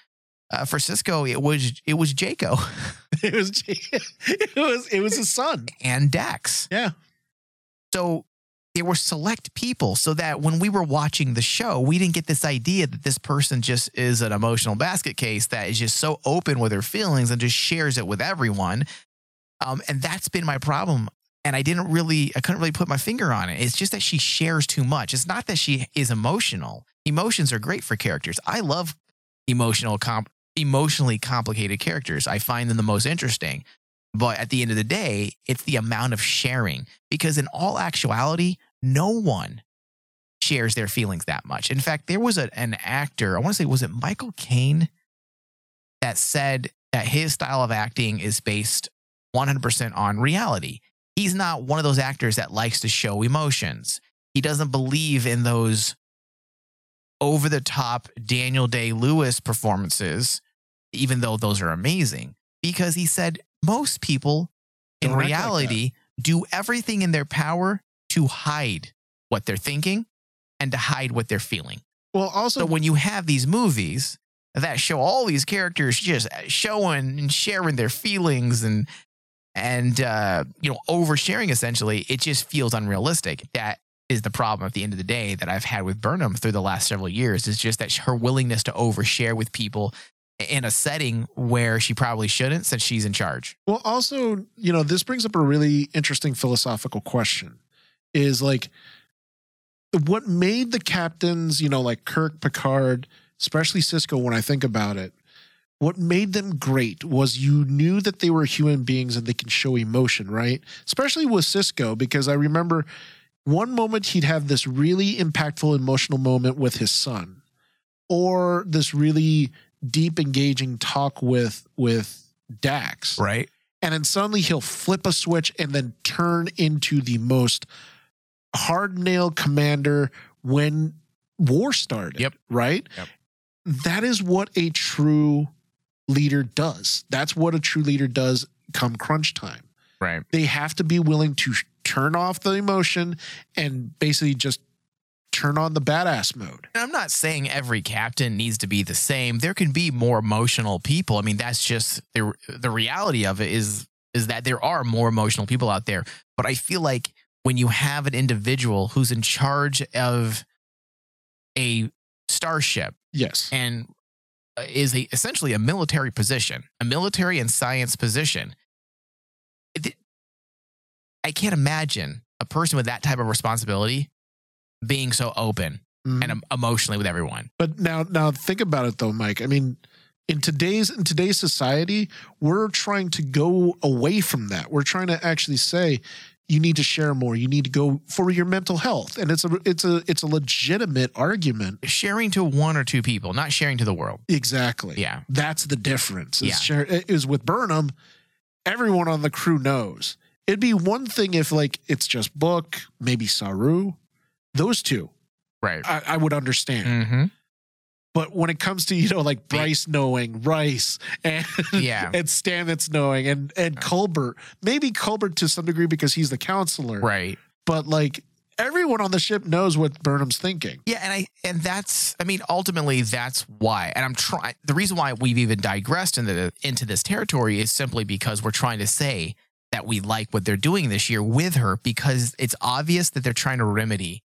uh, for Sisko, it was it was Jaco It was it was it was his son. and Dax. Yeah. So there were select people so that when we were watching the show, we didn't get this idea that this person just is an emotional basket case that is just so open with her feelings and just shares it with everyone. Um, and that's been my problem. And I didn't really, I couldn't really put my finger on it. It's just that she shares too much. It's not that she is emotional. Emotions are great for characters. I love emotional, comp- emotionally complicated characters. I find them the most interesting. But at the end of the day, it's the amount of sharing because in all actuality, no one shares their feelings that much. In fact, there was a, an actor, I want to say, was it Michael Caine, that said that his style of acting is based 100% on reality. He's not one of those actors that likes to show emotions. He doesn't believe in those over the top Daniel Day Lewis performances, even though those are amazing, because he said most people in Don't act like reality do everything in their power to hide what they're thinking and to hide what they're feeling. Well, also So when you have these movies that show all these characters just showing and sharing their feelings and and uh, you know oversharing essentially, it just feels unrealistic. That is the problem at the end of the day that I've had with Burnham through the last several years. Is just that her willingness to overshare with people in a setting where she probably shouldn't, since she's in charge. Well, also, you know, this brings up a really interesting philosophical question is like what made the captains, you know, like Kirk, Picard, especially Sisko, when I think about it, what made them great was you knew that they were human beings and they can show emotion, right? Especially with Sisko, because I remember one moment he'd have this really impactful emotional moment with his son, or this really deep, engaging talk with with Dax Right. and then suddenly he'll flip a switch and then turn into the most hard nail commander when war started. Yep. Right? Yep. That is what a true leader does. That's what a true leader does come crunch time. Right. They have to be willing to turn off the emotion and basically just turn on the badass mode. And I'm not saying every captain needs to be the same. There can be more emotional people. I mean, that's just the the reality of it is is that there are more emotional people out there. But I feel like when you have an individual who's in charge of a starship Yes. and is a essentially a military position, a military and science position. I can't imagine a person with that type of responsibility being so open Mhm. and emotionally with everyone. But now, now think about it though, Mike. I mean, in today's in today's society, we're trying to go away from that. We're trying to actually say you need to share more. You need to go for your mental health, and it's a it's a it's a legitimate argument. Sharing to one or two people, not sharing to the world. Exactly. Yeah. that's the difference. Is Yeah. share, is with Burnham, everyone on the crew knows. It'd be one thing if like it's just Book, maybe Saru, those two. Right. I, I would understand. Mm-hmm. But when it comes to you know like Bryce knowing Rhys and Yeah. and Stamets knowing and and Culber, maybe Culber to some degree because he's the counselor, Right. But like everyone on the ship knows what Burnham's thinking. Yeah, and I and that's I mean ultimately that's why. And I'm trying the reason why we've even digressed into into this territory is simply because we're trying to say that we like what they're doing this year with her because it's obvious that they're trying to remedy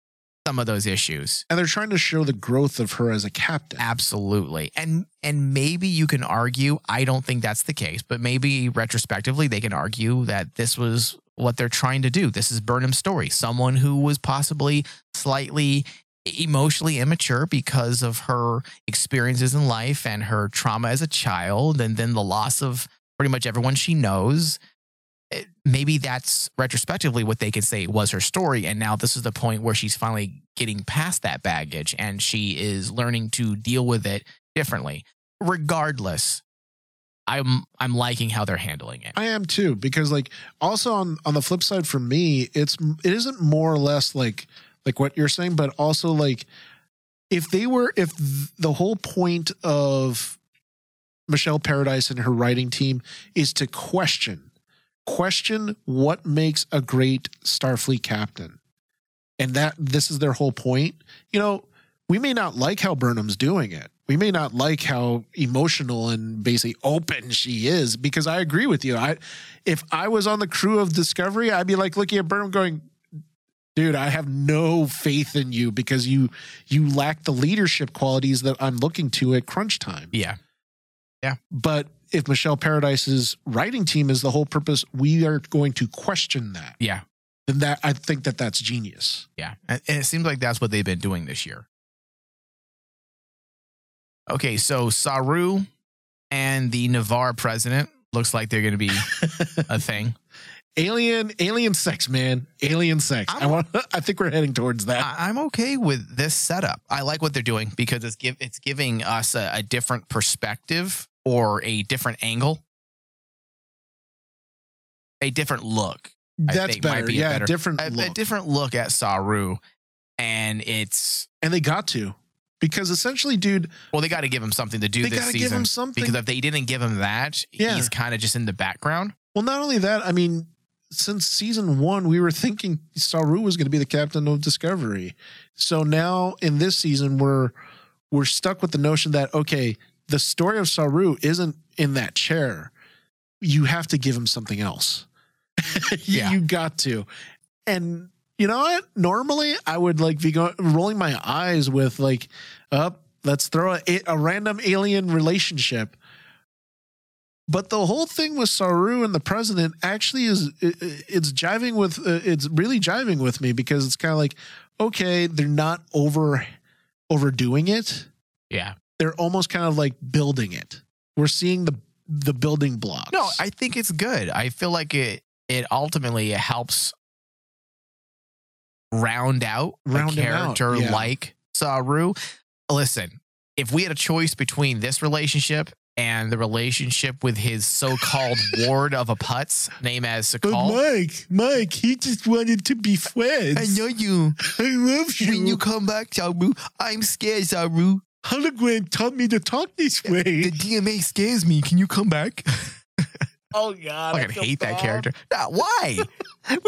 some of those issues. And they're trying to show the growth of her as a captain. Absolutely. And and maybe you can argue, I don't think that's the case, but maybe retrospectively they can argue that this was what they're trying to do. This is Burnham's story. Someone who was possibly slightly emotionally immature because of her experiences in life and her trauma as a child and then the loss of pretty much everyone she knows. It- Maybe that's retrospectively what they can say was her story. And now this is the point where she's finally getting past that baggage and she is learning to deal with it differently. Regardless, I'm I'm liking how they're handling it. I am too because like also on on the flip side for me, it's it isn't more or less like like what you're saying, but also like if they were if the whole point of Michelle Paradise and her writing team is to question question what makes a great Starfleet captain. And that this is their whole point. You know, we may not like how Burnham's doing it. We may not like how emotional and basically open she is because I agree with you. I if I was on the crew of Discovery, I'd be like looking at Burnham going, dude, I have no faith in you because you you lack the leadership qualities that I'm looking to at crunch time. Yeah. Yeah but if Michelle Paradise's writing team is the whole purpose, we are going to question that. Yeah. Then that I think that that's genius. Yeah. And and it seems like that's what they've been doing this year. Okay, so Saru and the Ni'Var president looks like they're going to be a thing. Alien, alien sex, man, alien sex. i I'm- want. I think we're heading towards that. I, I'm okay with this setup. I like what they're doing because it's give it's giving us a, a different perspective or a different angle, a different look. I that's better. be a Yeah, better- different A, a different look at Saru, and it's and they got to because essentially, dude, Well, they got to give him something to do They this gotta give season. him something. Because if they didn't give him that, Yeah. he's kind of just in the background. well, not only that, I mean, since season one, we were thinking Saru was going to be the captain of Discovery. So now in this season, we're we're stuck with the notion that okay, the story of Saru isn't in that chair. You have to give him something else. you, Yeah. you got to, and you know what? Normally, I would like be going rolling my eyes with like, up. let's throw a, a random alien relationship. But the whole thing with Saru and the president actually is it- it's jiving with uh, it's really jiving with me because it's kind of like okay they're not over overdoing it Yeah. They're almost kind of like building it we're seeing the the building blocks No, I think it's good. I feel like it it ultimately helps round out Round a him out, character yeah. like Saru. Listen, if we had a choice between this relationship and the relationship with his so-called ward of a putz named as but Su'Kal, Mike Mike he just wanted to be friends I know you. I love you When you come back, Saru, I'm scared, Saru. Hologram taught me to talk this way. The DMA scares me. Can you come back? oh god I fucking hate that character. Nah, why?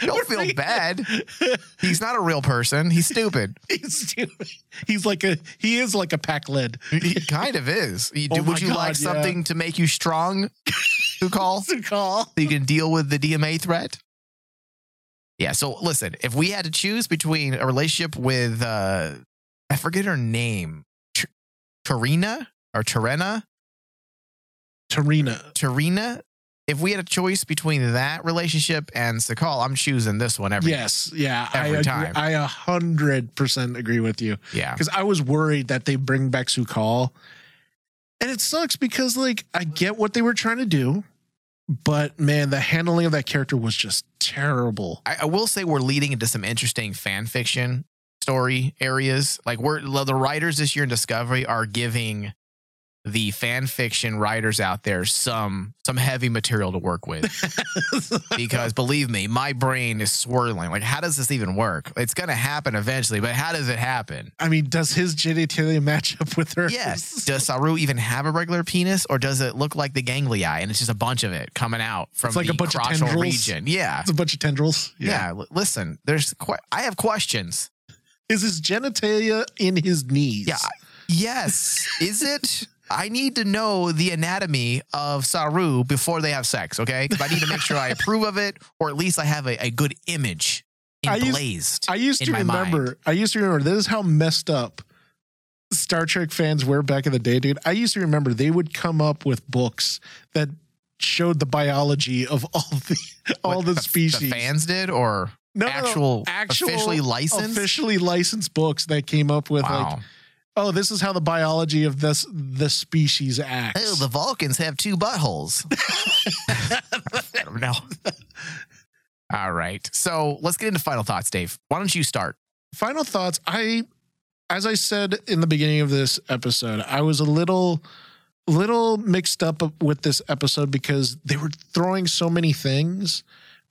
Don't feel bad. He's not a real person. He's stupid. he's stupid. he's like a he is like a Pakled He kind of is. You- Oh would you God, like yeah. something to make you strong, Ukal, so to call you can deal with the DMA threat? Yeah. So listen, if we had to choose between a relationship with, uh, I forget her name, Tarina or Tarena, Tarina Tarina. If we had a choice between that relationship and Su'Kal, I'm choosing this one every. Yes, yeah, I Every agree. time. I a hundred percent agree with you Yeah. because I was worried that they bring back Su'Kal, and it sucks because like I get what they were trying to do, but man, the handling of that character was just terrible. I, I will say we're leading into some interesting fan fiction story areas. Like we're the writers this year in Discovery are giving the fan fiction writers out there some some heavy material to work with. Because believe me my brain is swirling. Like how does this even work? It's going to happen eventually but how does it happen? I mean, does his genitalia match up with her? yes. Does saru even have a regular penis or does it look like the ganglia and it's just a bunch of it coming out from It's like the a bunch of tendrils. region? Yeah. It's a bunch of tendrils. yeah, l- listen there's que- i have questions is his genitalia in his knees? Yeah. Yes. Is it? I need to know the anatomy of Saru before they have sex, okay? I need to make sure I approve of it, or at least I have a, a good image I used- I used to remember. mind. I used to remember. This is how messed up Star Trek fans were back in the day, dude. I used to remember they would come up with books that showed the biology of all the all What, the The species. fans did, or No, no, no. actual, actual officially licensed? officially licensed books that came up with wow. like, oh, this is how the biology of this the species acts. oh, the Vulcans have two buttholes. I don't know. All right. So let's get into final thoughts, Dave. Why don't you start? final thoughts i as i said in the beginning of this episode i was a little little mixed up with this episode because they were throwing so many things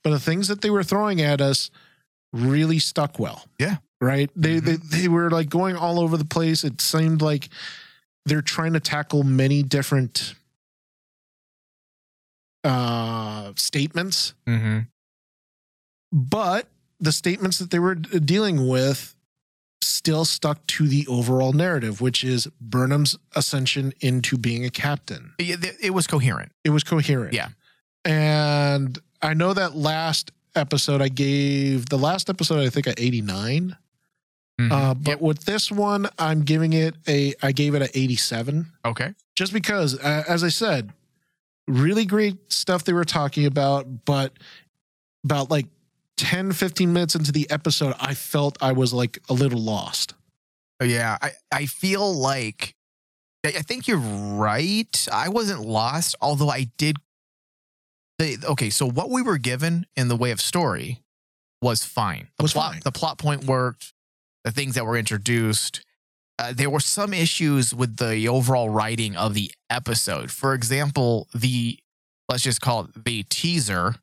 but the things that they were throwing at us really stuck well Yeah. right they they, they were like going all over the place it seemed like they're trying to tackle many different uh statements Mm-hmm. but the statements that they were dealing with still stuck to the overall narrative, which is Burnham's ascension into being a captain. It, it was coherent. It was coherent. Yeah. And I know that last episode I gave the last episode I think at 89. Mhm. Uh, but Yep. with this one, I'm giving it a I gave it a 87 Okay. just because, uh, as I said, really great stuff they were talking about, but about like 10, 15 minutes into the episode, I felt I was like a little lost. Yeah, I, I feel like I think you're right. I wasn't lost, although I did. The, okay, so what we were given in the way of story was fine. The Was plot, fine. The plot point worked. The things that were introduced. Uh, there were some issues with the overall writing of the episode. For example, the let's just call it the teaser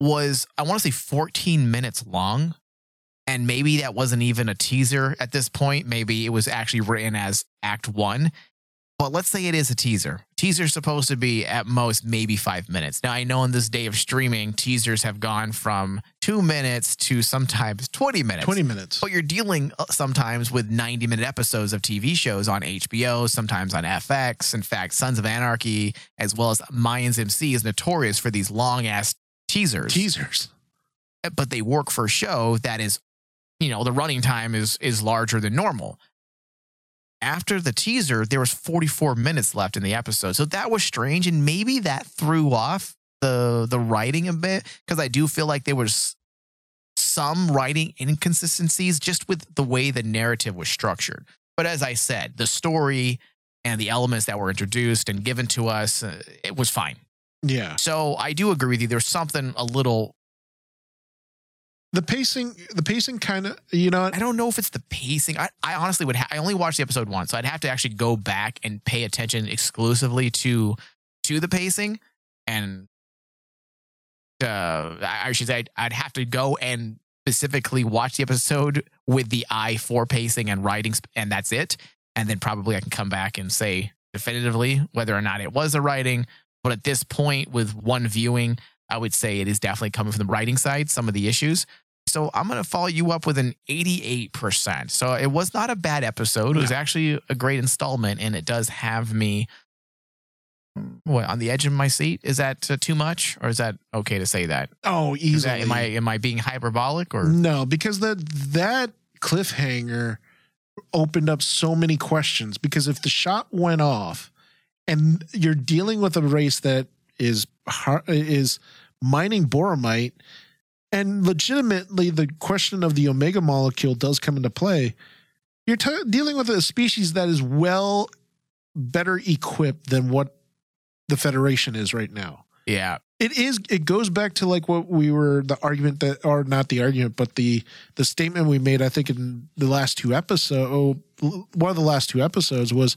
was I want to say 14 minutes long. And maybe that wasn't even a teaser at this point. Maybe it was actually written as Act One. But let's say it is a teaser. Teaser's supposed to be at most maybe five minutes. Now, I know in this day of streaming, teasers have gone from two minutes to sometimes 20 minutes. 20 minutes. But you're dealing uh, sometimes with 90 minute episodes of TV shows on HBO, sometimes on FX. In fact, Sons of Anarchy, as well as Mayans MC, is notorious for these long ass teasers. Teasers. But they work for a show that is, you know, the running time is is larger than normal. After the teaser, there was 44 minutes left in the episode. So that was strange. And maybe that threw off the the writing a bit. Because I do feel like there was some writing inconsistencies just with the way the narrative was structured. But as I said, the story and the elements that were introduced and given to us, uh, it was fine. Yeah. So I do agree with you. There's something a little. The pacing, the pacing kind of, you know, I don't know if it's the pacing. I, I honestly would. Ha- I only watched the episode once, so I'd have to actually go back and pay attention exclusively to to the pacing, and uh, I should say I'd, I'd have to go and specifically watch the episode with the eye for pacing and writing, sp- and that's it. And then probably I can come back and say definitively whether or not it was the writing. But at this point, with one viewing, I would say it is definitely coming from the writing side. Some of the issues. So I'm going to follow you up with an 88%. So it was not a bad episode. It was actually a great installment, and it does have me what on the edge of my seat. Is that uh, too much, or is that okay to say that? oh, easily. that am I am I being hyperbolic or? No, because that that cliffhanger opened up so many questions. Because if the shot went off, and you're dealing with a race that is is mining boronite, and legitimately the question of the omega molecule does come into play. You're t- dealing with a species that is well better equipped than what the Federation is right now Yeah, it is it goes back to like what we were the argument that or not the argument but the the statement we made i think in the last two episodes one of the last two episodes was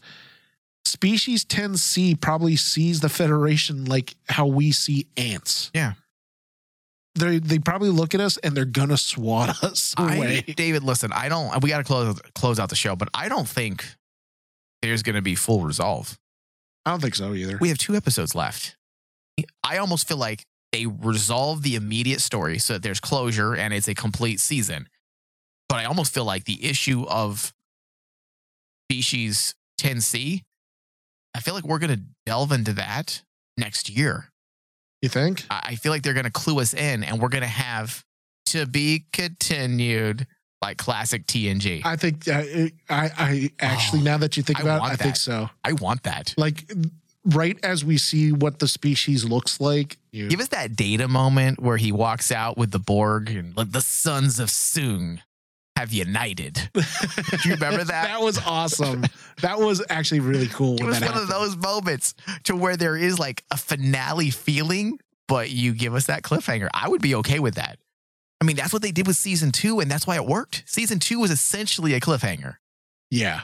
species 10c probably sees the federation like how we see ants Yeah. they they probably look at us and they're gonna swat us away I, David, listen, I don't. We got to close close out the show, but I don't think there's going to be full resolve. i don't think so either We have two episodes left. I almost feel like they resolve the immediate story so that there's closure and it's a complete season. But I almost feel like the issue of species 10C, I feel like we're going to delve into that next year. you think I feel like they're going to clue us in and we're going to have to be continued like classic TNG. I, think uh, i i actually Oh, now that you think I about it i think so. I want that. like right as we see what the species looks like you Give us that data moment where he walks out with the Borg and like the sons of Soong have united. Do you remember that? that was awesome. that was actually really cool. it was one of those moments to where there is like a finale feeling, but you give us that cliffhanger. I would be okay with that. I mean, that's what they did with season two, and that's why it worked. Season two was essentially a cliffhanger. Yeah,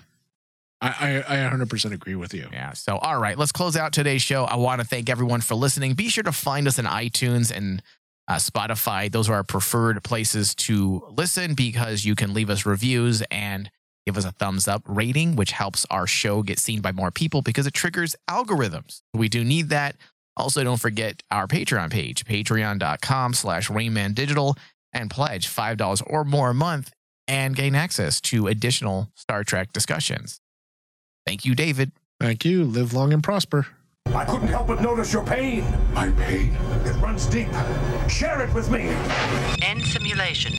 I, I I 100% agree with you. Yeah. So, all right, let's close out today's show. I want to thank everyone for listening. Be sure to find us on iTunes and uh, Spotify. Those are our preferred places to listen because you can leave us reviews and give us a thumbs up rating, which helps our show get seen by more people because it triggers algorithms. We do need that. Also, don't forget our Patreon page, patreon.com slash Digital, and pledge $5 or more a month and gain access to additional Star Trek discussions. Thank you, David. Thank you. Live long and prosper. I couldn't help but notice your pain. My pain. It runs deep. Share it with me. End simulation.